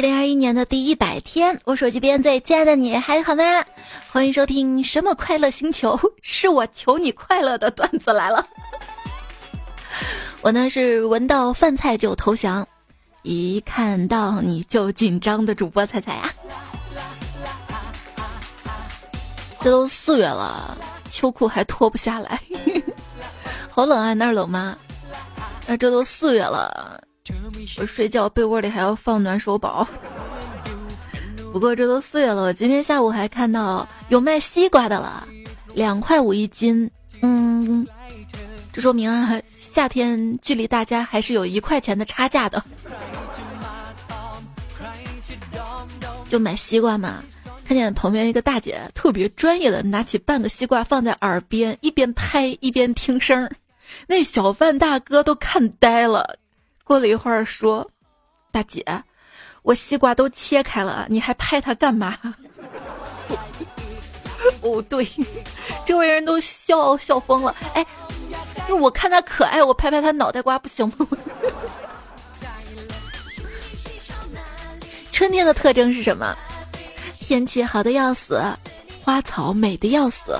二零二一年的第一百天，我手机边最亲爱的你还好吗？欢迎收听什么快乐星球，是我求你快乐的段子来了。我呢是闻到饭菜就投降，一看到你就紧张的主播彩彩啊。这都四月了，秋裤还脱不下来，好冷啊！那儿冷吗？那这都四月了。我睡觉被窝里还要放暖手宝。不过这都四月了，我今天下午还看到有卖西瓜的了，两块五一斤。嗯，这说明啊，夏天距离大家还是有一块钱的差价的。就买西瓜嘛，看见旁边一个大姐特别专业的拿起半个西瓜放在耳边，一边拍一边听声儿，那小贩大哥都看呆了。过了一会儿，说：“大姐，我西瓜都切开了，你还拍它干嘛？” 哦，对，周围人都笑笑疯了。哎，我看他可爱，我拍拍他脑袋瓜不行吗？春天的特征是什么？天气好的要死，花草美的要死，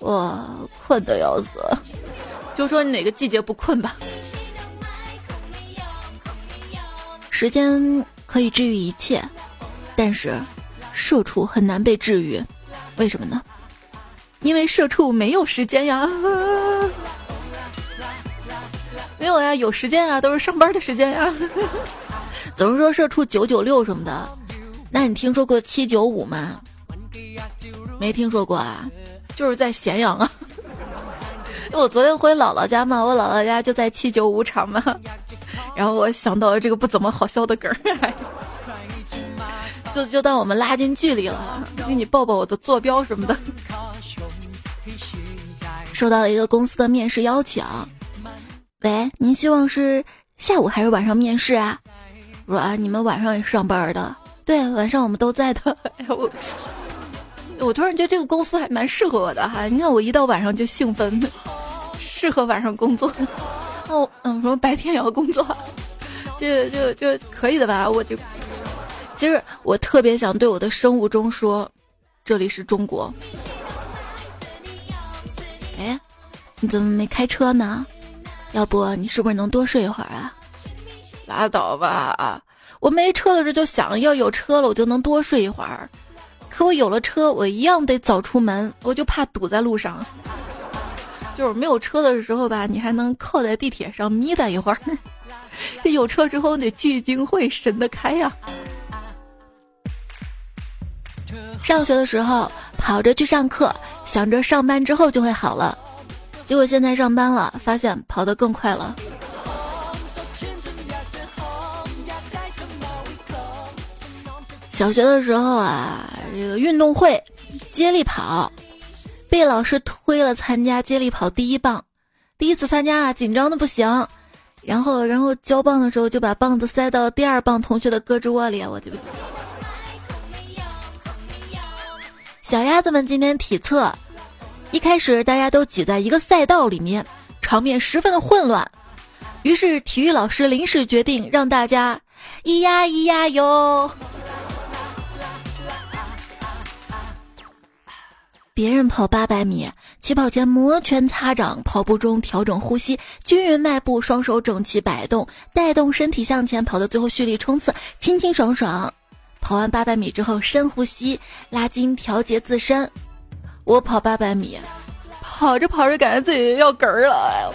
我困的要死。就说你哪个季节不困吧？时间可以治愈一切，但是社畜很难被治愈，为什么呢？因为社畜没有时间呀，没有呀，有时间啊，都是上班的时间呀。总是说社畜九九六什么的，那你听说过七九五吗？没听说过啊，就是在咸阳啊。我昨天回姥姥家嘛，我姥姥家就在七九五厂嘛。然后我想到了这个不怎么好笑的梗儿，就就当我们拉近距离了，给你抱抱我的坐标什么的。收到了一个公司的面试邀请，喂，您希望是下午还是晚上面试啊？我说啊，你们晚上也上班的，对，晚上我们都在的。哎 我我突然觉得这个公司还蛮适合我的哈，你看我一到晚上就兴奋，适合晚上工作。哦，嗯，什么白天也要工作，就就就可以的吧？我就，其实我特别想对我的生物钟说，这里是中国。哎，你怎么没开车呢？要不你是不是能多睡一会儿啊？拉倒吧，我没车的时候就想要有车了，我就能多睡一会儿。可我有了车，我一样得早出门，我就怕堵在路上。就是没有车的时候吧，你还能靠在地铁上眯达一会儿；这 有车之后得聚精会神的开呀。上学的时候跑着去上课，想着上班之后就会好了，结果现在上班了，发现跑得更快了。小学的时候啊，这个运动会接力跑。被老师推了参加接力跑第一棒，第一次参加啊，紧张的不行。然后，然后交棒的时候就把棒子塞到第二棒同学的胳肢窝里，我的小鸭子们今天体测，一开始大家都挤在一个赛道里面，场面十分的混乱。于是体育老师临时决定让大家咿呀咿呀哟。别人跑八百米，起跑前摩拳擦掌，跑步中调整呼吸，均匀迈步，双手整齐摆动，带动身体向前跑到最后蓄力冲刺，清清爽爽。跑完八百米之后，深呼吸，拉筋调节自身。我跑八百米，跑着跑着感觉自己要嗝儿了。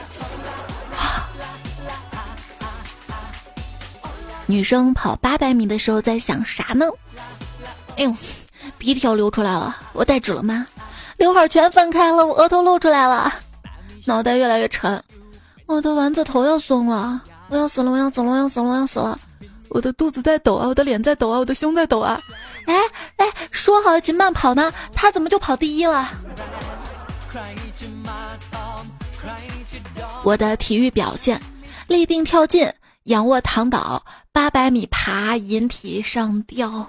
女生跑八百米的时候在想啥呢？哎呦，鼻涕要流出来了，我带纸了吗？刘海全分开了，我额头露出来了，脑袋越来越沉，我的丸子头要松了，我要死了，我要死了，我要死了，我要死了，我的肚子在抖啊，我的脸在抖啊，我的胸在抖啊，哎哎，说好一起慢跑呢，他怎么就跑第一了？我的体育表现：立定跳进，仰卧躺倒，八百米爬，引体上吊。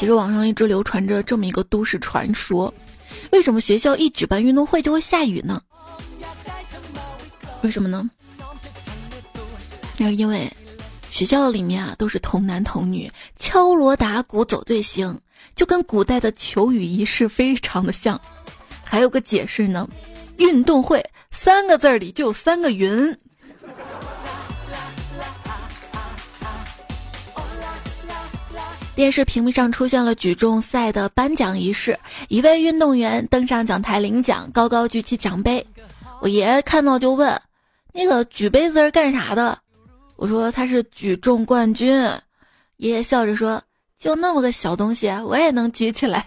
其实网上一直流传着这么一个都市传说：为什么学校一举办运动会就会下雨呢？为什么呢？那是因为学校里面啊都是童男童女，敲锣打鼓走队形，就跟古代的求雨仪式非常的像。还有个解释呢，运动会三个字儿里就有三个云。电视屏幕上出现了举重赛的颁奖仪式，一位运动员登上讲台领奖，高高举起奖杯。我爷爷看到就问：“那个举杯子是干啥的？”我说：“他是举重冠军。”爷爷笑着说：“就那么个小东西，我也能举起来。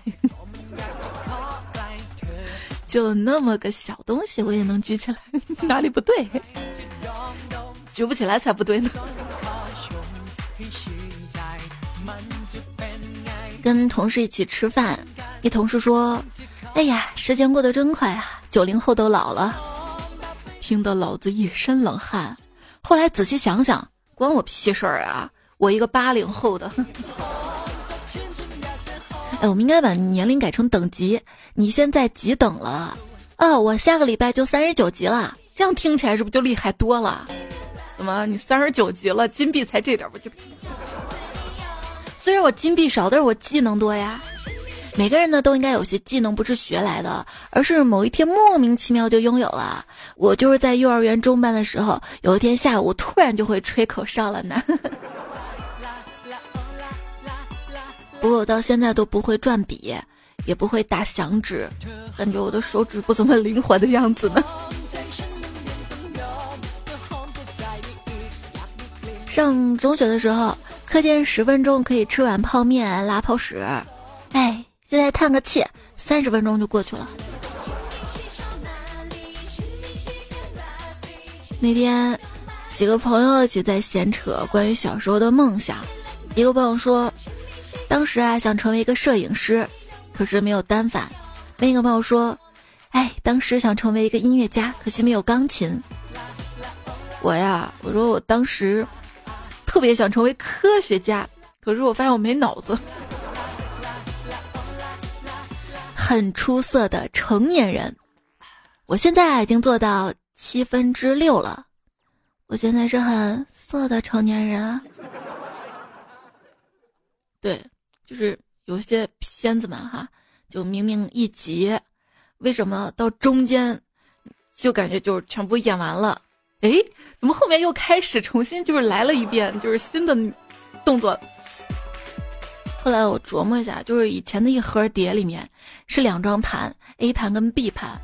就那么个小东西，我也能举起来，哪里不对？举不起来才不对呢。”跟同事一起吃饭，一同事说：“哎呀，时间过得真快啊，九零后都老了。”听得老子一身冷汗。后来仔细想想，关我屁事儿啊！我一个八零后的。哎，我们应该把年龄改成等级。你现在几等了？啊，我下个礼拜就三十九级了。这样听起来是不是就厉害多了？怎么你三十九级了，金币才这点不就？虽然我金币少，但是我技能多呀。每个人呢都应该有些技能不是学来的，而是某一天莫名其妙就拥有了。我就是在幼儿园中班的时候，有一天下午突然就会吹口哨了呢。不过我到现在都不会转笔，也不会打响指，感觉我的手指不怎么灵活的样子呢。上中学的时候。课间十分钟可以吃碗泡面拉泡屎，哎，现在叹个气，三十分钟就过去了。那天几个朋友一起在闲扯关于小时候的梦想，一个朋友说，当时啊想成为一个摄影师，可是没有单反；另一个朋友说，哎，当时想成为一个音乐家，可惜没有钢琴。我呀，我说我当时。特别想成为科学家，可是我发现我没脑子。很出色的成年人，我现在已经做到七分之六了。我现在是很色的成年人。对，就是有些片子们哈，就明明一集，为什么到中间就感觉就全部演完了？哎，怎么后面又开始重新就是来了一遍，就是新的动作。后来我琢磨一下，就是以前的一盒碟里面是两张盘，A 盘跟 B 盘，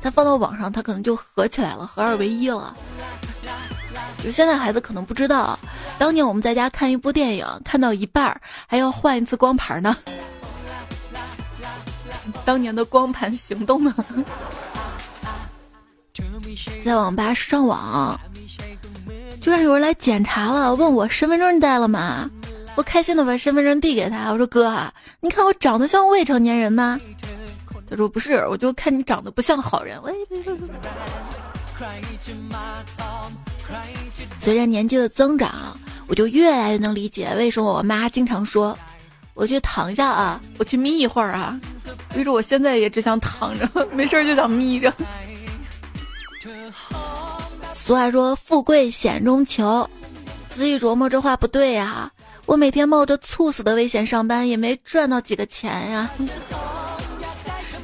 它放到网上它可能就合起来了，合二为一了。就现在孩子可能不知道，当年我们在家看一部电影，看到一半还要换一次光盘呢。当年的光盘行动呢？在网吧上网，居然有人来检查了，问我身份证带了吗？我开心的把身份证递给他，我说哥啊，你看我长得像未成年人吗？他说不是，我就看你长得不像好人。随着年纪的增长，我就越来越能理解为什么我妈经常说，我去躺下啊，我去眯一会儿啊。于是我现在也只想躺着，没事就想眯着。俗话说“富贵险中求”，仔细琢磨这话不对呀。我每天冒着猝死的危险上班，也没赚到几个钱呀。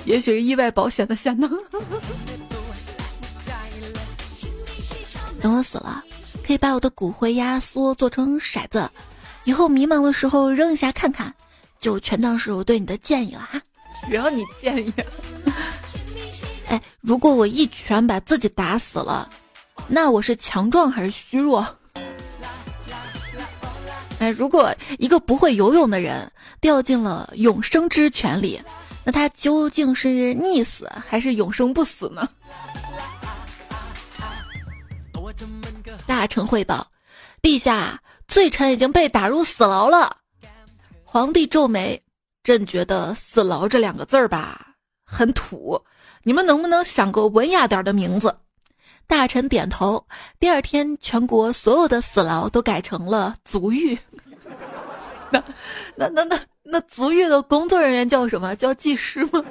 也许是意外保险的险呢。等我死了，可以把我的骨灰压缩做成骰子，以后迷茫的时候扔一下看看，就全当是我对你的建议了哈。只要你建议。哎，如果我一拳把自己打死了，那我是强壮还是虚弱？哎，如果一个不会游泳的人掉进了永生之泉里，那他究竟是溺死还是永生不死呢？大臣汇报，陛下，罪臣已经被打入死牢了。皇帝皱眉，朕觉得“死牢”这两个字儿吧，很土。你们能不能想个文雅点的名字？”大臣点头。第二天，全国所有的死牢都改成了足浴。那、那、那、那、那足浴的工作人员叫什么？叫技师吗？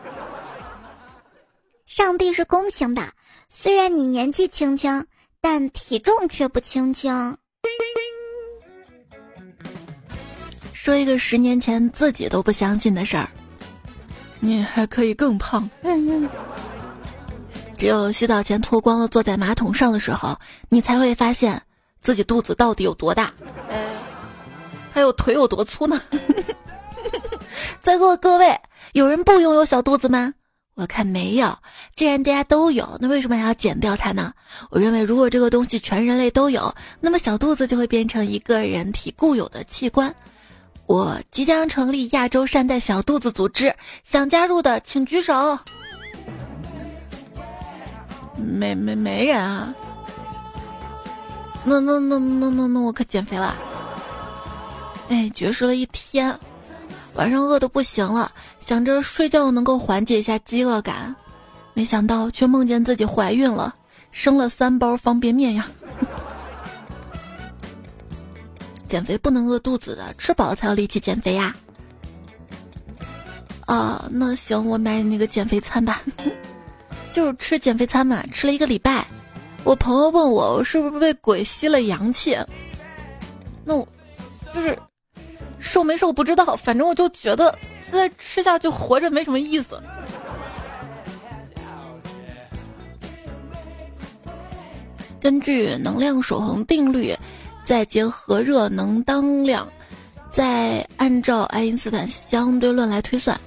上帝是公平的，虽然你年纪轻轻，但体重却不轻轻。说一个十年前自己都不相信的事儿。你还可以更胖。只有洗澡前脱光了坐在马桶上的时候，你才会发现自己肚子到底有多大，哎，还有腿有多粗呢？在座各位，有人不拥有小肚子吗？我看没有。既然大家都有，那为什么还要减掉它呢？我认为，如果这个东西全人类都有，那么小肚子就会变成一个人体固有的器官。我即将成立亚洲善待小肚子组织，想加入的请举手。没没没人啊？那那那那那那我可减肥了。哎，绝食了一天，晚上饿的不行了，想着睡觉能够缓解一下饥饿感，没想到却梦见自己怀孕了，生了三包方便面呀。减肥不能饿肚子的，吃饱了才有力气减肥呀。啊，那行，我买你那个减肥餐吧。就是吃减肥餐嘛，吃了一个礼拜。我朋友问我，我是不是被鬼吸了阳气？那我就是瘦没瘦不知道，反正我就觉得现在吃下去活着没什么意思。根据能量守恒定律，再结合热能当量，再按照爱因斯坦相对论来推算，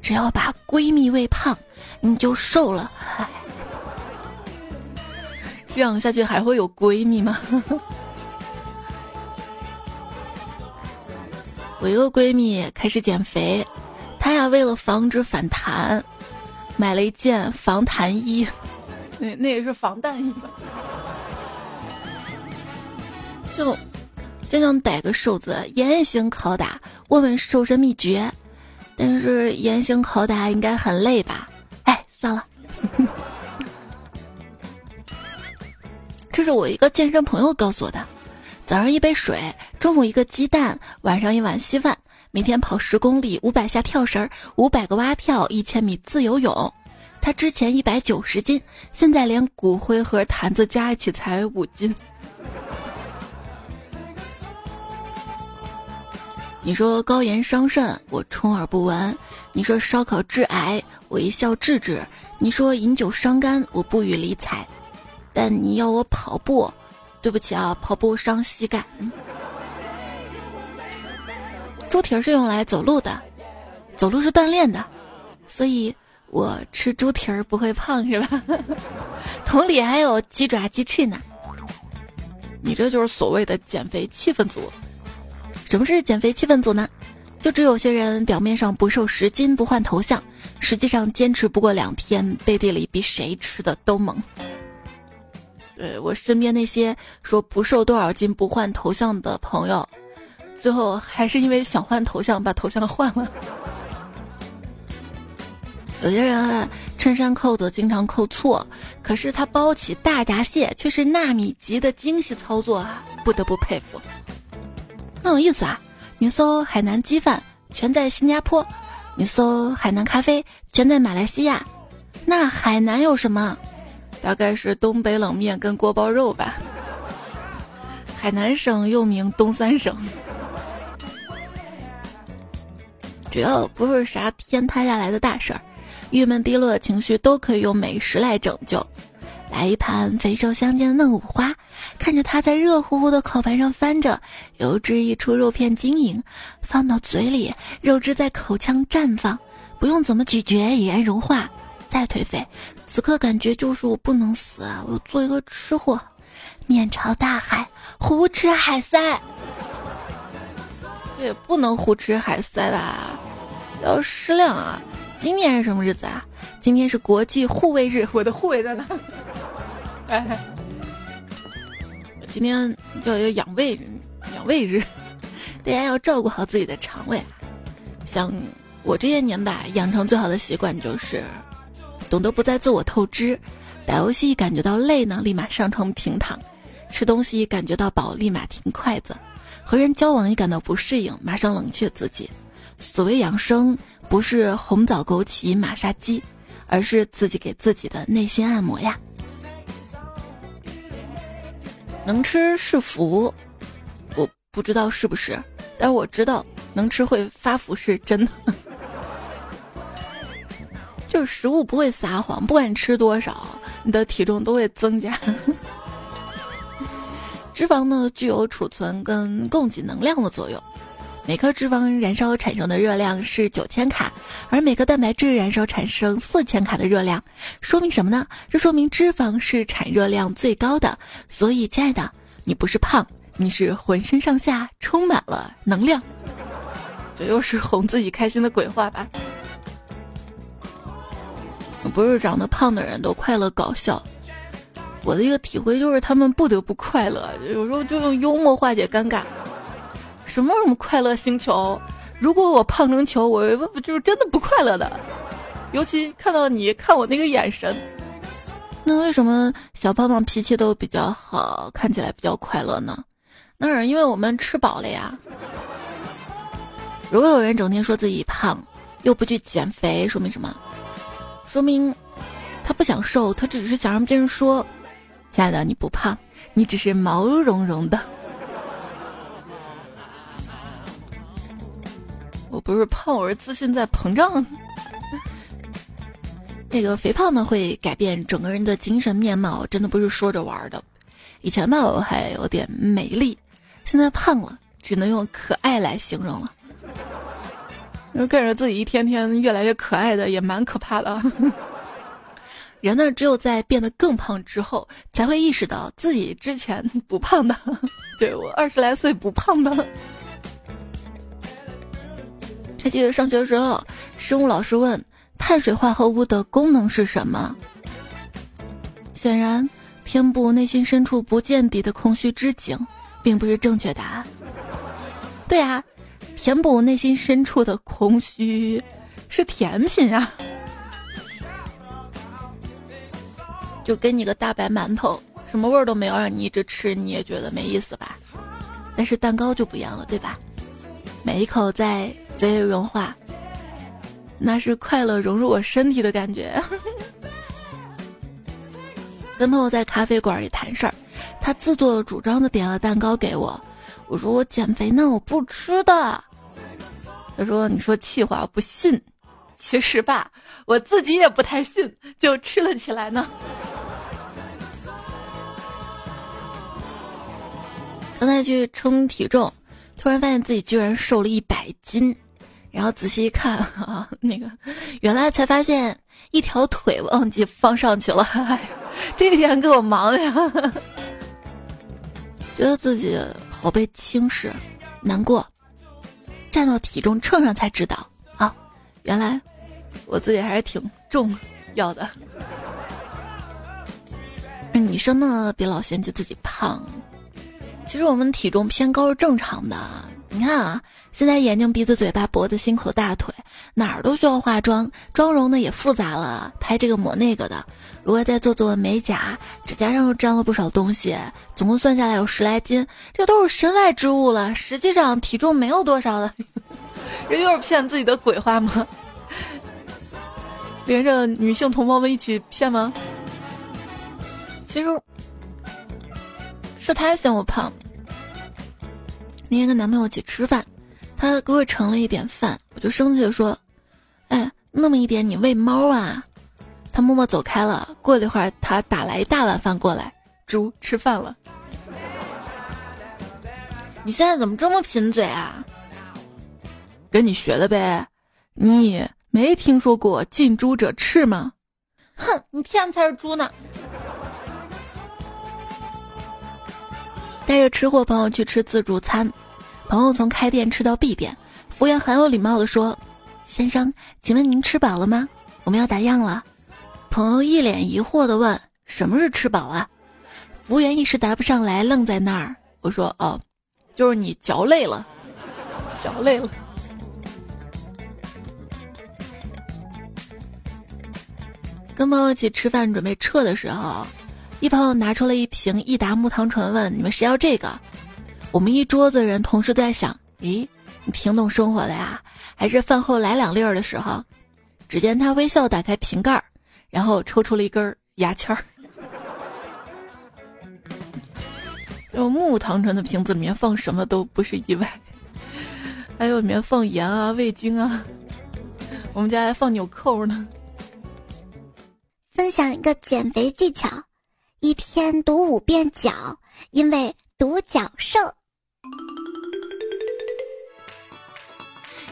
只要把闺蜜喂胖。你就瘦了，这样下去还会有闺蜜吗？我一个闺蜜开始减肥，她呀为了防止反弹，买了一件防弹衣，那那也是防弹衣吧？就就想逮个瘦子严刑拷打，问问瘦身秘诀，但是严刑拷打应该很累吧？哎算了，这是我一个健身朋友告诉我的。早上一杯水，中午一个鸡蛋，晚上一碗稀饭。每天跑十公里，五百下跳绳，五百个蛙跳，一千米自由泳。他之前一百九十斤，现在连骨灰和坛子加一起才五斤。你说高盐伤肾，我充耳不闻；你说烧烤致癌，我一笑置之；你说饮酒伤肝，我不予理睬。但你要我跑步，对不起啊，跑步伤膝盖。猪蹄是用来走路的，走路是锻炼的，所以我吃猪蹄儿不会胖，是吧？同理，还有鸡爪、鸡翅呢。你这就是所谓的减肥气氛组。什么是减肥气氛组呢？就只有些人表面上不瘦十斤不换头像，实际上坚持不过两天，背地里比谁吃的都猛。对我身边那些说不瘦多少斤不换头像的朋友，最后还是因为想换头像把头像换了。有些人啊，衬衫扣子经常扣错，可是他包起大闸蟹却是纳米级的精细操作啊，不得不佩服。很有意思啊！你搜海南鸡饭全在新加坡，你搜海南咖啡全在马来西亚，那海南有什么？大概是东北冷面跟锅包肉吧。海南省又名东三省，只要不是啥天塌下来的大事儿，郁闷低落的情绪都可以用美食来拯救。来一盘肥瘦相间的嫩五花，看着它在热乎乎的烤盘上翻着，油脂溢出，肉片晶莹，放到嘴里，肉汁在口腔绽放，不用怎么咀嚼已然融化。再颓废，此刻感觉就是我不能死，我要做一个吃货。面朝大海，胡吃海塞。也不能胡吃海塞吧，要适量啊。今天是什么日子啊？今天是国际护卫日，我的护卫在哪？哎，今天叫一个养胃养胃日，大家要照顾好自己的肠胃。像我这些年吧，养成最好的习惯就是懂得不再自我透支。打游戏感觉到累呢，立马上床平躺；吃东西感觉到饱，立马停筷子；和人交往一感到不适应，马上冷却自己。所谓养生，不是红枣枸杞马杀鸡，而是自己给自己的内心按摩呀。能吃是福，我不知道是不是。但是我知道能吃会发福是真的，就是食物不会撒谎，不管你吃多少，你的体重都会增加。脂肪呢，具有储存跟供给能量的作用。每颗脂肪燃烧产生的热量是九千卡，而每颗蛋白质燃烧产生四千卡的热量，说明什么呢？这说明脂肪是产热量最高的。所以，亲爱的，你不是胖，你是浑身上下充满了能量。这又是哄自己开心的鬼话吧？不是长得胖的人都快乐搞笑，我的一个体会就是他们不得不快乐，有时候就用幽默化解尴尬。什么什么快乐星球？如果我胖成球，我就是真的不快乐的。尤其看到你看我那个眼神，那为什么小胖胖脾气都比较好，看起来比较快乐呢？那是因为我们吃饱了呀。如果有人整天说自己胖，又不去减肥，说明什么？说明他不想瘦，他只是想让别人说：“亲爱的，你不胖，你只是毛茸茸的。”不是胖，我是自信在膨胀。那个肥胖呢，会改变整个人的精神面貌，真的不是说着玩的。以前吧，我还有点美丽，现在胖了，只能用可爱来形容了。就看着自己一天天越来越可爱的，也蛮可怕的。人呢，只有在变得更胖之后，才会意识到自己之前不胖的。对我二十来岁不胖的。还记得上学的时候，生物老师问碳水化合物的功能是什么？显然，填补内心深处不见底的空虚之井，并不是正确答案。对啊，填补内心深处的空虚是甜品啊！就给你个大白馒头，什么味儿都没有，让你一直吃，你也觉得没意思吧？但是蛋糕就不一样了，对吧？每一口在。嘴里融化，那是快乐融入我身体的感觉。跟朋友在咖啡馆里谈事儿，他自作主张的点了蛋糕给我，我说我减肥呢，我不吃的。他说你说气话，我不信。其实吧，我自己也不太信，就吃了起来呢。刚才去称体重，突然发现自己居然瘦了一百斤。然后仔细一看 啊，那个原来才发现一条腿忘记放上去了，这一天给我忙的呀，觉得自己好被轻视，难过。站到体重秤上才知道啊，原来我自己还是挺重要的。女生呢，别老嫌弃自己胖，其实我们体重偏高是正常的。你看啊，现在眼睛、鼻子、嘴巴、脖子、心口、大腿哪儿都需要化妆，妆容呢也复杂了，拍这个抹那个的。如果再做做美甲，指甲上又沾了不少东西，总共算下来有十来斤，这都是身外之物了。实际上体重没有多少了，这又是骗自己的鬼话吗？连着女性同胞们一起骗吗？其实是他嫌我胖。那天跟男朋友一起吃饭，他给我盛了一点饭，我就生气的说：“哎，那么一点你喂猫啊？”他默默走开了。过了一会儿，他打来一大碗饭过来，猪吃饭了。你现在怎么这么贫嘴啊？跟你学的呗。你没听说过近朱者赤吗？哼，你骗子才是猪呢。带着吃货朋友去吃自助餐，朋友从开店吃到闭店，服务员很有礼貌的说：“先生，请问您吃饱了吗？我们要打烊了。”朋友一脸疑惑的问：“什么是吃饱啊？”服务员一时答不上来，愣在那儿。我说：“哦，就是你嚼累了，嚼累了。”跟朋友一起吃饭，准备撤的时候。一朋友拿出了一瓶益达木糖醇，问：“你们谁要这个？”我们一桌子人同时在想：“咦，你挺懂生活的呀？还是饭后来两粒儿的时候？”只见他微笑打开瓶盖，然后抽出了一根牙签儿。用木糖醇的瓶子里面放什么都不是意外。还有里面放盐啊、味精啊，我们家还放纽扣呢。分享一个减肥技巧：一天读五遍脚，因为独角兽。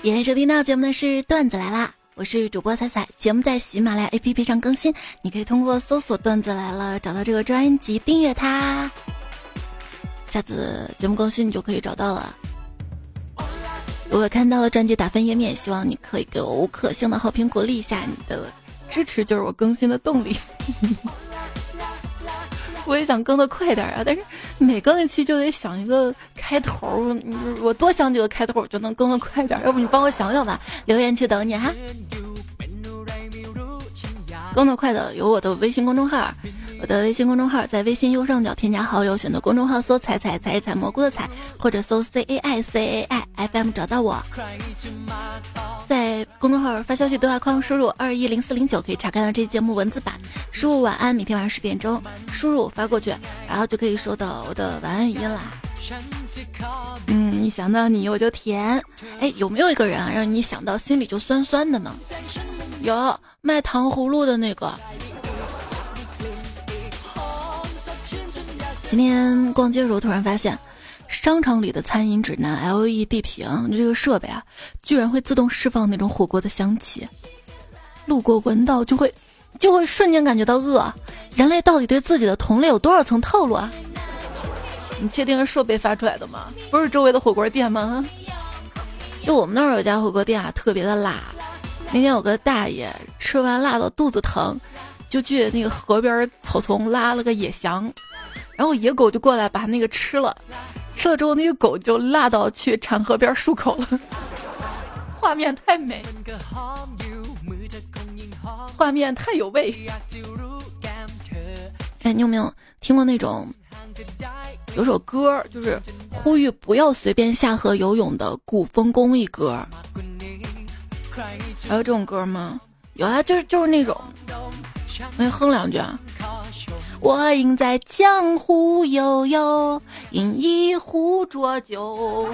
今天收听到节目的是段子来啦，我是主播彩彩，节目在喜马拉雅 APP 上更新，你可以通过搜索“段子来了”找到这个专辑，订阅它。下次节目更新你就可以找到了。如果看到了专辑打分页面，希望你可以给我五颗星的好评，鼓励一下你的支持，就是我更新的动力。我也想更的快点啊，但是每更一期就得想一个开头，我多想几个开头，我就能更的快点。要不你帮我想想吧，留言区等你哈。更的快的有我的微信公众号，我的微信公众号在微信右上角添加好友，选择公众号搜“采采采采蘑菇”的采，或者搜 “c a i c a i f m” 找到我。在公众号发消息对话框输入二一零四零九，可以查看到这期节目文字版。输入晚安，每天晚上十点钟输入发过去，然后就可以收到我的晚安语音啦。嗯，一想到你我就甜。哎，有没有一个人啊，让你想到心里就酸酸的呢？有卖糖葫芦的那个。今天逛街的时候突然发现，商场里的餐饮指南 LED 屏这个设备啊，居然会自动释放那种火锅的香气，路过闻到就会就会瞬间感觉到饿。人类到底对自己的同类有多少层套路啊？你确定是设备发出来的吗？不是周围的火锅店吗？就我们那儿有家火锅店啊，特别的辣。那天有个大爷吃完辣到肚子疼，就去那个河边草丛拉了个野翔，然后野狗就过来把那个吃了，吃了之后那个狗就辣到去产河边漱口了，画面太美，画面太有味。哎，你有没有听过那种有首歌，就是呼吁不要随便下河游泳的古风公益歌？还有这种歌吗？有啊，就是就是那种，我给你哼两句啊。我应在江湖悠悠，饮一壶浊酒。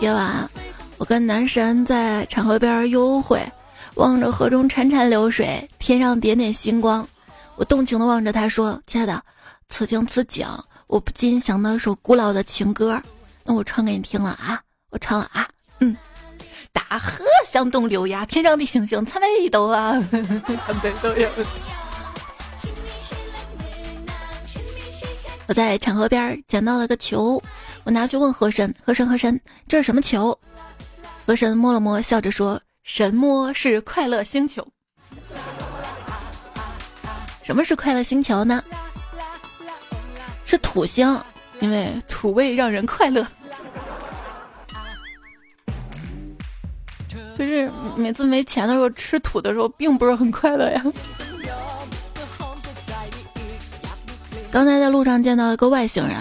夜晚，我跟男神在长河边幽会，望着河中潺潺流水，天上点点星光。我动情的望着他说：“亲爱的，此情此景，我不禁想到一首古老的情歌。”那我唱给你听了啊，我唱了啊，大河向东流呀，天上的星星参北斗啊，参北斗呀。我在长河边捡到了个球，我拿去问河神，河神河神，这是什么球？河神摸了摸，笑着说：“神摸是快乐星球。”什么是快乐星球呢？是土星。因为土味让人快乐，可是每次没钱的时候吃土的时候，并不是很快乐呀。刚才在路上见到一个外星人，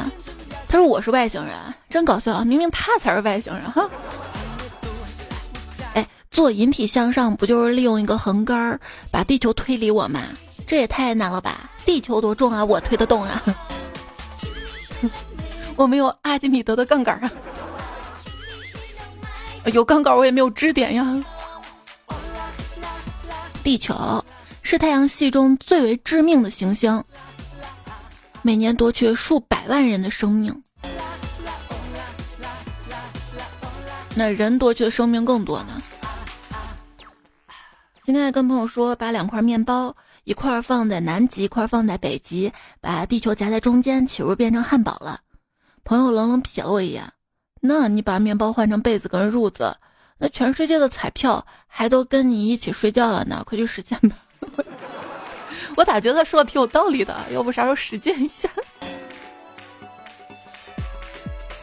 他说我是外星人，真搞笑啊！明明他才是外星人哈。哎，做引体向上不就是利用一个横杆把地球推离我吗？这也太难了吧！地球多重啊，我推得动啊。我没有阿基米德的杠杆啊，有杠杆我也没有支点呀。地球是太阳系中最为致命的行星，每年夺去数百万人的生命。那人夺去的生命更多呢。今天跟朋友说，把两块面包，一块放在南极，一块放在北极，把地球夹在中间，岂不是变成汉堡了？朋友冷冷瞥了我一眼，那你把面包换成被子跟褥子，那全世界的彩票还都跟你一起睡觉了呢，快去实践吧！我咋觉得说的挺有道理的？要不啥时候实践一下？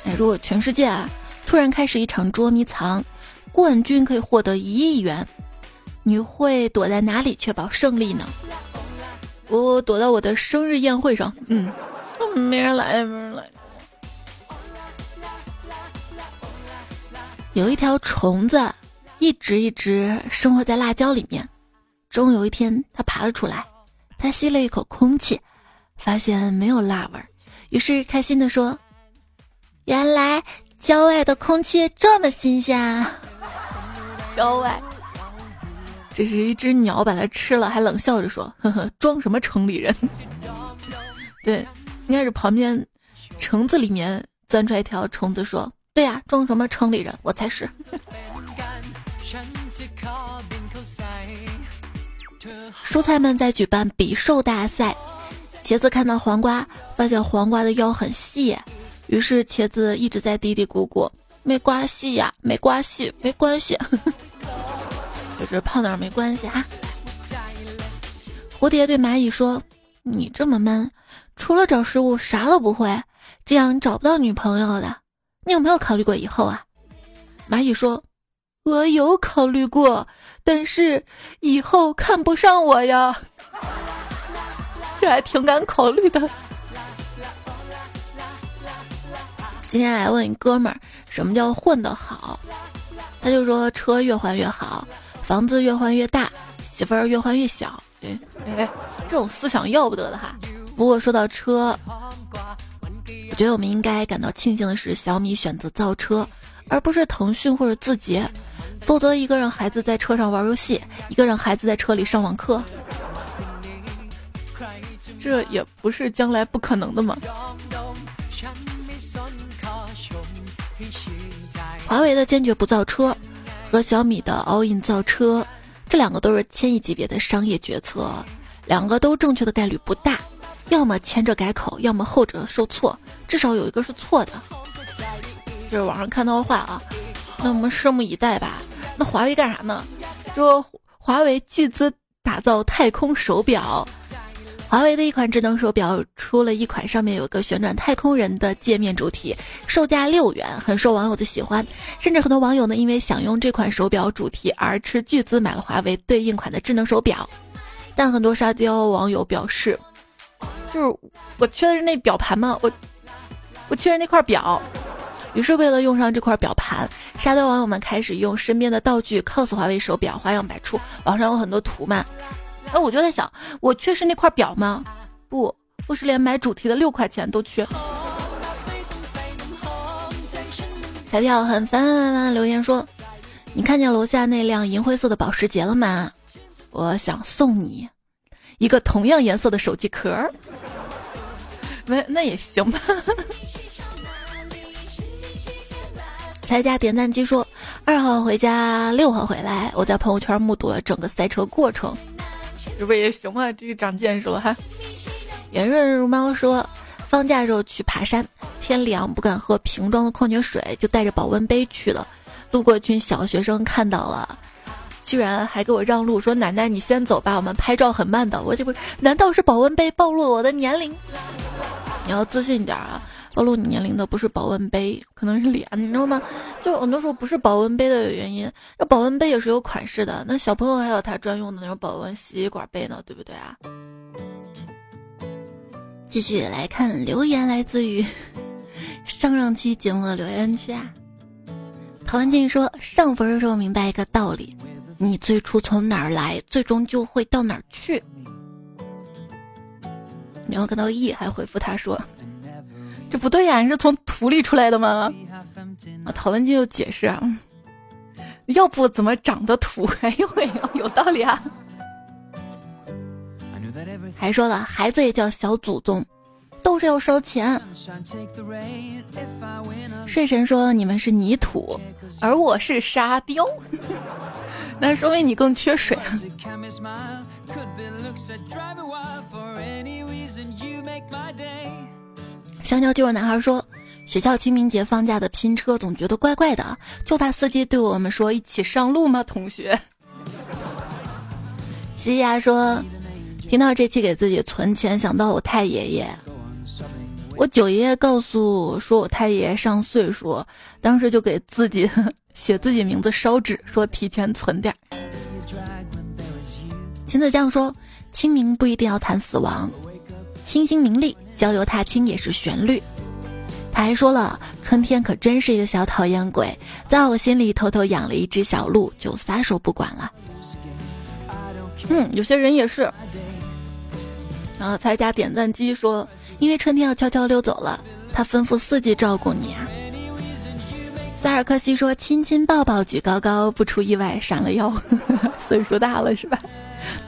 哎，如果全世界啊突然开始一场捉迷藏，冠军可以获得一亿元，你会躲在哪里确保胜利呢？我躲到我的生日宴会上，嗯，没人来，没人来。有一条虫子，一直一直生活在辣椒里面。终有一天，它爬了出来，它吸了一口空气，发现没有辣味儿，于是开心地说：“原来郊外的空气这么新鲜啊。郊外，这是一只鸟，把它吃了，还冷笑着说：“呵呵，装什么城里人？”对，应该是旁边橙子里面钻出来一条虫子说：“对呀，装什么城里人？我才是。”蔬菜们在举办比瘦大赛，茄子看到黄瓜，发现黄瓜的腰很细，于是茄子一直在嘀嘀咕咕：“没关系呀，没关系，没关系。”就是胖点没关系啊。蝴蝶对蚂蚁说：“你这么闷，除了找食物啥都不会，这样你找不到女朋友的。你有没有考虑过以后啊？”蚂蚁说。我有考虑过，但是以后看不上我呀，这还挺敢考虑的。今天来问一哥们儿，什么叫混得好？他就说车越换越好，房子越换越大，媳妇儿越换越小。哎哎，这种思想要不得的哈。不过说到车，我觉得我们应该感到庆幸的是，小米选择造车，而不是腾讯或者字节。否则，一个让孩子在车上玩游戏，一个让孩子在车里上网课，这也不是将来不可能的嘛？华为的坚决不造车，和小米的 all in 造车，这两个都是千亿级别的商业决策，两个都正确的概率不大，要么前者改口，要么后者受挫，至少有一个是错的。这是网上看到的话啊，那我们拭目以待吧。那华为干啥呢？说华为巨资打造太空手表，华为的一款智能手表出了一款，上面有一个旋转太空人的界面主题，售价六元，很受网友的喜欢，甚至很多网友呢因为想用这款手表主题而斥巨资买了华为对应款的智能手表。但很多沙雕网友表示，就是我缺的是那表盘吗？我我缺的那块表。于是，为了用上这块表盘，沙雕网友们开始用身边的道具 cos 华为手表，花样百出。网上有很多图嘛。哎，我就在想，我缺是那块表吗？不，我是连买主题的六块钱都缺。彩票很烦烦烦留言说：“你看见楼下那辆银灰色的保时捷了吗？我想送你一个同样颜色的手机壳。”那那也行吧。才家点赞机说：“二号回家，六号回来。”我在朋友圈目睹了整个赛车过程，这不也行吗？这个长见识了哈。圆润如猫说：“放假时候去爬山，天凉不敢喝瓶装的矿泉水，就带着保温杯去了。路过一群小学生看到了，居然还给我让路，说：‘奶奶你先走吧，我们拍照很慢的。’我这不难道是保温杯暴露了我的年龄？你要自信点啊！”暴露你年龄的不是保温杯，可能是脸，你知道吗？就很多时候不是保温杯的原因，那保温杯也是有款式的。那小朋友还有他专用的那种保温吸管杯呢，对不对啊？继续来看留言，来自于上上期节目的留言区啊。陶文静说：“上分的时候明白一个道理，你最初从哪儿来，最终就会到哪儿去。”然后看到 E 还回复他说。这不对呀，你是从土里出来的吗？啊，陶文静又解释啊，要不怎么长得土？哎呦喂，有道理啊！还说了，孩子也叫小祖宗，都是要烧钱。睡神说你们是泥土，而我是沙雕，那说明你更缺水。香蕉肌肉男孩说：“学校清明节放假的拼车，总觉得怪怪的，就怕司机对我们说一起上路吗？”同学，西亚说：“听到这期给自己存钱，想到我太爷爷。我九爷爷告诉我说我太爷爷上岁数，当时就给自己 写自己名字烧纸，说提前存点儿。”秦子江说：“清明不一定要谈死亡，清新明丽。”郊游踏青也是旋律。他还说了，春天可真是一个小讨厌鬼，在我心里偷偷养了一只小鹿，就撒手不管了。嗯，有些人也是。然后才加点赞机说，因为春天要悄悄溜走了，他吩咐四季照顾你啊。萨尔克西说：“亲亲抱抱举高高，不出意外闪了腰，岁数大了是吧？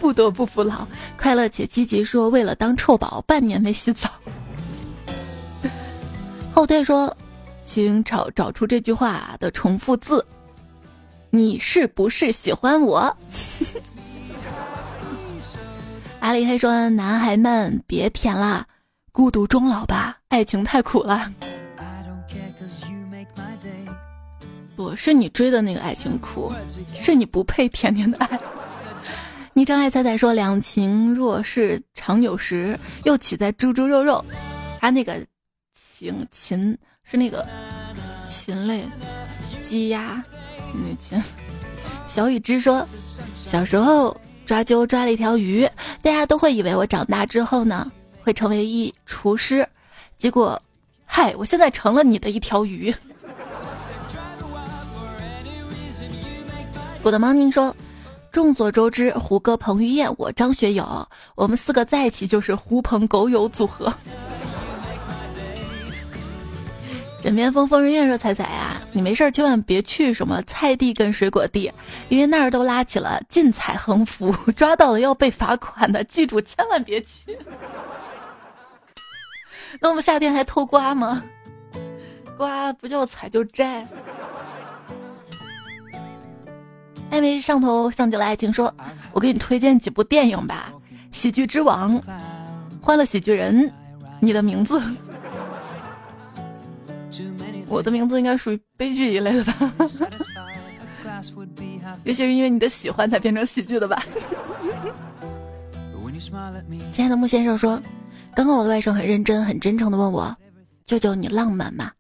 不得不服老。”快乐且积极说：“为了当臭宝，半年没洗澡。”后退说：“请找找出这句话的重复字，你是不是喜欢我？” 阿里黑说：“男孩们别舔啦，孤独终老吧，爱情太苦了。”不是你追的那个爱情苦，是你不配甜甜的爱。你张爱彩彩说：“两情若是长久时，又岂在猪猪肉肉？”他那个情禽是那个禽类，鸡鸭那禽。小雨之说：“小时候抓阄抓了一条鱼，大家都会以为我长大之后呢会成为一厨师，结果，嗨，我现在成了你的一条鱼。” Good morning，说，众所周知，胡歌、彭于晏，我张学友，我们四个在一起就是狐朋狗友组合。枕边风风人怨说：“彩彩呀，你没事千万别去什么菜地跟水果地，因为那儿都拉起了禁采横幅，抓到了要被罚款的，记住千万别去。那我们夏天还偷瓜吗？瓜不叫采就摘。”暧昧上头像极了爱情，说：“我给你推荐几部电影吧，《喜剧之王》《欢乐喜剧人》，你的名字，我的名字应该属于悲剧一类的吧？也许是因为你的喜欢才变成喜剧的吧？”亲爱的木先生说：“刚刚我的外甥很认真、很真诚的问我，舅舅你浪漫吗？”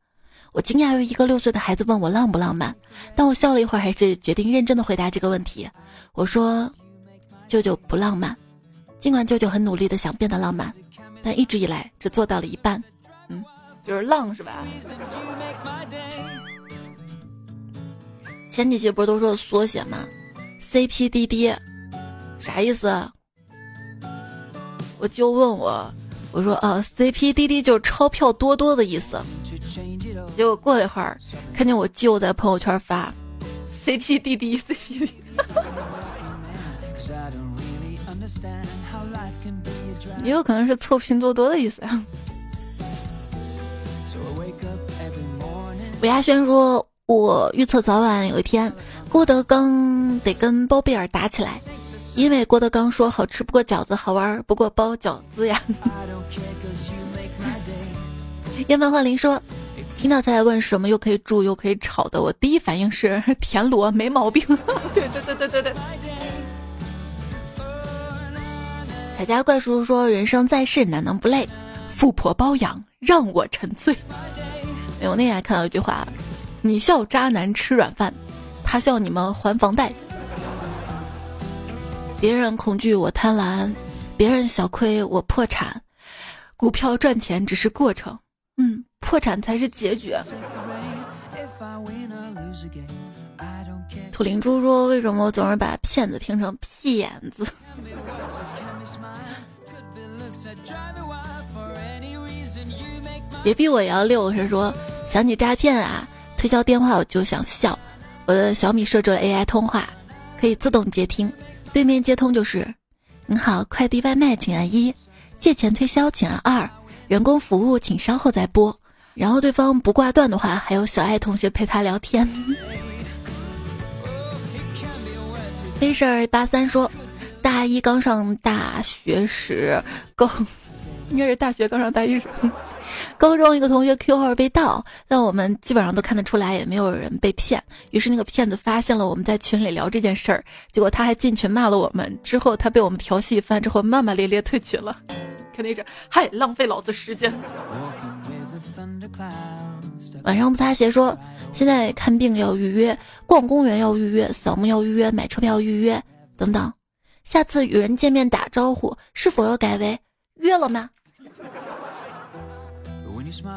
我惊讶于一个六岁的孩子问我浪不浪漫，但我笑了一会儿，还是决定认真的回答这个问题。我说：“舅舅不浪漫，尽管舅舅很努力的想变得浪漫，但一直以来只做到了一半。”嗯，就是浪是吧？前几期不是都说缩写吗？CPDD，啥意思？我就问我。我说啊，CPDD 就是钞票多多的意思。结果过了一会儿，看见我舅在朋友圈发 CPDD，CPD，也有可能是凑拼多多的意思呀。吴亚轩说：“我预测早晚有一天，郭德纲得跟包贝尔打起来。”因为郭德纲说好吃不过饺子，好玩不过包饺子呀。烟饭幻灵说，听到在问什么又可以住又可以炒的，我第一反应是田螺，没毛病。对对对对对对。彩家怪叔叔说，人生在世哪能不累？富婆包养让我沉醉。哎，我那天还看到一句话，你笑渣男吃软饭，他笑你们还房贷。别人恐惧我贪婪，别人小亏我破产，股票赚钱只是过程，嗯，破产才是结局。土灵珠说：“为什么我总是把骗子听成屁眼子？”别逼我也要六，是说想起诈骗啊，推销电话我就想笑。我的小米设置了 AI 通话，可以自动接听。对面接通就是，你好，快递外卖请按一，借钱推销请按二，员工服务请稍后再拨。然后对方不挂断的话，还有小爱同学陪他聊天。没事儿八三说，大一刚上大学时，刚应该是大学刚上大一时。高中一个同学 Q 号被盗，但我们基本上都看得出来，也没有人被骗。于是那个骗子发现了我们在群里聊这件事儿，结果他还进群骂了我们。之后他被我们调戏一番之后，骂骂咧咧退群了，肯定是嗨，浪费老子时间。晚上不擦鞋说，现在看病要预约，逛公园要预约，扫墓要预约，买车票预约等等。下次与人见面打招呼是否要改为约了吗？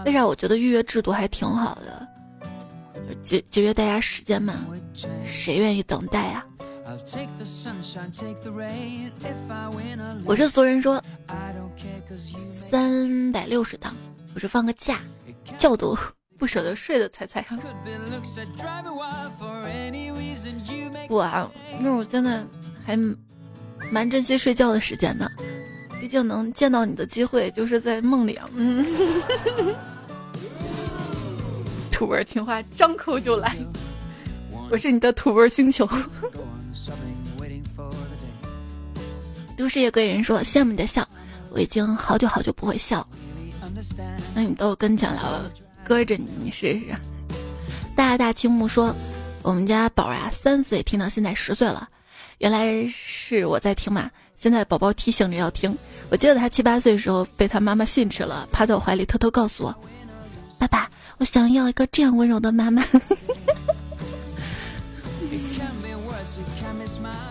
为啥我觉得预约制度还挺好的，节节约大家时间嘛？谁愿意等待呀？我是俗人说，三百六十档，我是放个假，觉都不舍得睡的猜猜。不啊，那我现在还蛮珍惜睡觉的时间的，毕竟能见到你的机会就是在梦里啊。嗯，土味情话张口就来，我是你的土味星球。都市夜归人说羡慕你的笑，我已经好久好久不会笑。那你到我跟前了，搁着你，你试试。大大青木说，我们家宝啊，三岁听到现在十岁了，原来是我在听嘛。现在宝宝提醒着要听。我记得他七八岁的时候被他妈妈训斥了，趴在我怀里偷偷告诉我：“爸爸，我想要一个这样温柔的妈妈。”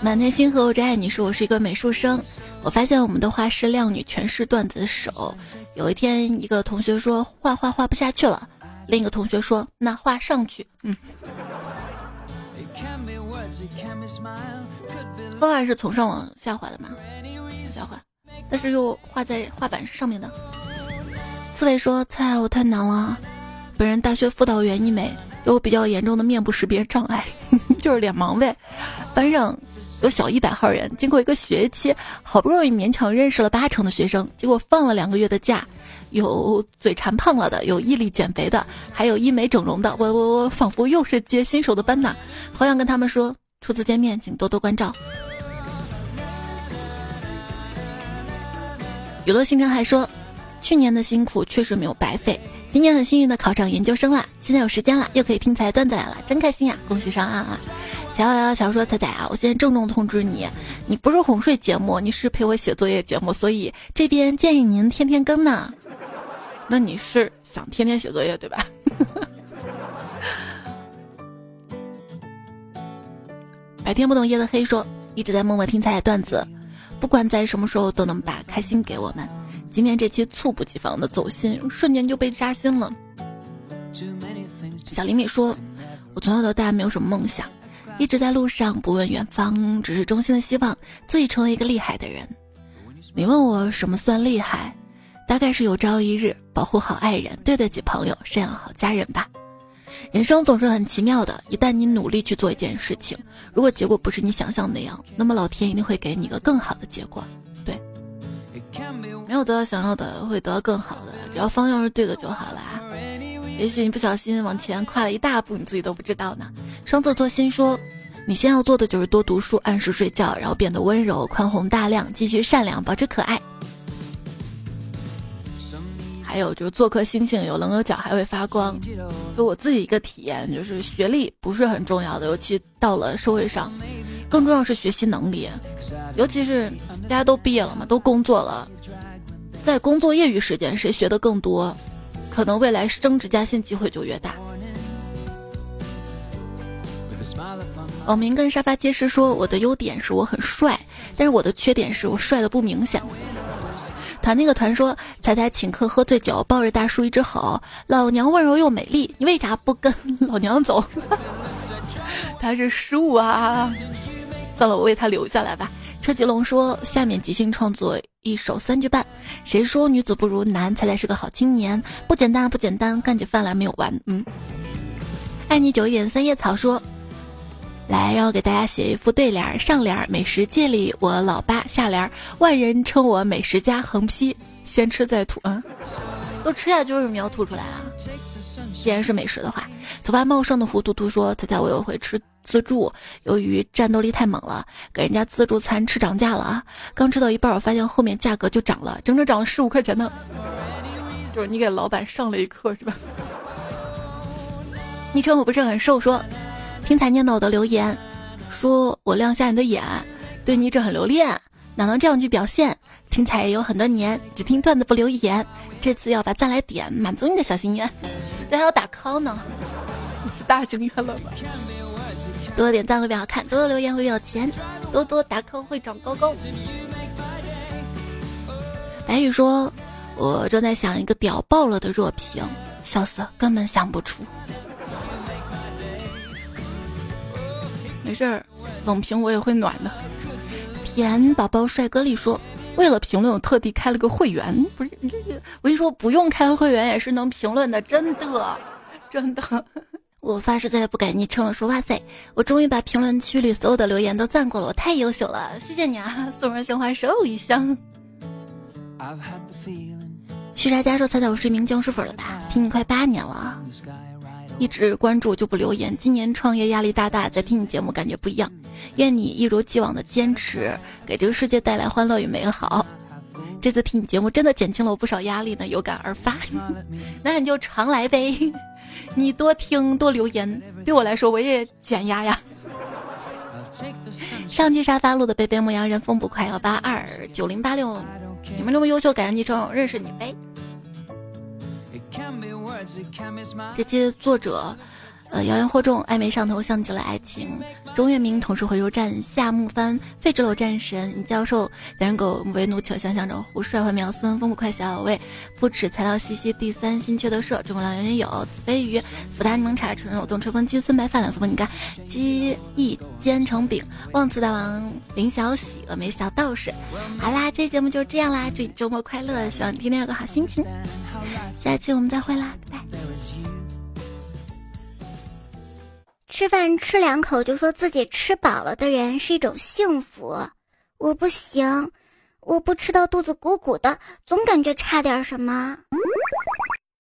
满天星河，我只爱你。说我是一个美术生，我发现我们的画师靓女全是段子手。有一天，一个同学说画画画不下去了，另一个同学说那画上去。嗯，画画是从上往下画的吗？下画，但是又画在画板上面的。刺猬说：“菜我太难了，本人大学辅导员一枚。”有比较严重的面部识别障碍，就是脸盲呗。班上有小一百号人，经过一个学期，好不容易勉强认识了八成的学生，结果放了两个月的假，有嘴馋胖了的，有毅力减肥的，还有医美整容的。我我我仿佛又是接新手的班呐，好想跟他们说，初次见面请多多关照。娱乐星辰还说，去年的辛苦确实没有白费。今年很幸运的考上研究生了，现在有时间了，又可以听彩段子来了，真开心呀！恭喜上岸啊！乔乔乔说：“彩彩啊，我现在郑重通知你，你不是哄睡节目，你是陪我写作业节目，所以这边建议您天天更呢。那你是想天天写作业对吧？” 白天不懂夜的黑说：“一直在默默听彩的段子，不管在什么时候都能把开心给我们。”今天这期猝不及防的走心，瞬间就被扎心了。小李米说：“我从小到大没有什么梦想，一直在路上不问远方，只是衷心的希望自己成为一个厉害的人。你问我什么算厉害？大概是有朝一日保护好爱人，对得起朋友，赡养好家人吧。人生总是很奇妙的，一旦你努力去做一件事情，如果结果不是你想象那样，那么老天一定会给你一个更好的结果。”对没有得到想要的，会得到更好的。只要方向是对的就好啦。也许你不小心往前跨了一大步，你自己都不知道呢。双子座心说，你先要做的就是多读书，按时睡觉，然后变得温柔、宽宏大量，继续善良，保持可爱。还有就是做颗星星，有棱有角还会发光。就我自己一个体验，就是学历不是很重要的，尤其到了社会上。更重要是学习能力，尤其是大家都毕业了嘛，都工作了，在工作业余时间，谁学的更多，可能未来升职加薪机会就越大。网民跟沙发揭示说：“我的优点是我很帅，但是我的缺点是我帅的不明显。”团那个团说：“彩彩请客喝醉酒，抱着大叔一直吼：老娘温柔又美丽，你为啥不跟 老娘走？” 他是树啊。算了，我为他留下来吧。车吉龙说：“下面即兴创作一首三句半。谁说女子不如男？猜猜是个好青年。不简单，不简单，干起饭来没有完。”嗯，爱你久一点。三叶草说：“来，让我给大家写一副对联。上联：美食界里我老八。下联：万人称我美食家。横批：先吃再吐。啊，都吃下去为什么要吐出来啊？既然是美食的话，头发茂盛的胡图图说：猜猜我又会吃。”自助由于战斗力太猛了，给人家自助餐吃涨价了啊！刚吃到一半，我发现后面价格就涨了，整整涨了十五块钱呢。就是你给老板上了一课是吧？昵称我不是很瘦，说听才念到我的留言，说我亮瞎你的眼，对你只很留恋，哪能这样去表现？听才也有很多年，只听段子不留言，这次要把赞来点，满足你的小心愿。这还要打 call 呢，你是大心愿了吧？多点赞会变好看，多多留言会有钱，多多打 call 会长高高。白宇说：“我正在想一个屌爆了的热评，笑死，根本想不出。”没事儿，冷评我也会暖的。甜宝宝帅哥里说：“为了评论，我特地开了个会员。”不是你这个，我跟你说，不用开会员也是能评论的，真的。真的。我发誓再也不改昵称了。说哇塞，我终于把评论区里所有的留言都赞过了，我太优秀了，谢谢你啊！送人鲜花手一箱。徐佳佳说：“猜猜我是一名僵尸粉了吧？听你快八年了，一直关注就不留言。今年创业压力大大，在听你节目感觉不一样。愿你一如既往的坚持，给这个世界带来欢乐与美好。这次听你节目真的减轻了我不少压力呢，有感而发。那你就常来呗，你多听多留言，对我来说我也减压呀。”上期沙发路的贝贝牧羊人风不快幺八二九零八六。你们这么优秀，感谢昵称，认识你呗。这些作者。呃，谣言惑众，暧昧上头，像极了爱情。钟跃明同是回收站，夏木帆，废纸篓战神，尹教授，单人狗，为奴求，想象着胡帅，幻妙森，风不快，小魏，不耻，才到西西，第三新缺德社，中国良缘有，子飞鱼，福大柠檬茶，纯藕冻，吹风机，孙白饭，两色不你干，鸡翼煎成饼，忘词大王，林小喜，峨眉小道士。好啦，这节目就是这样啦，祝你周末快乐，希望你天天有个好心情。下期我们再会啦，拜拜。吃饭吃两口就说自己吃饱了的人是一种幸福，我不行，我不吃到肚子鼓鼓的，总感觉差点什么。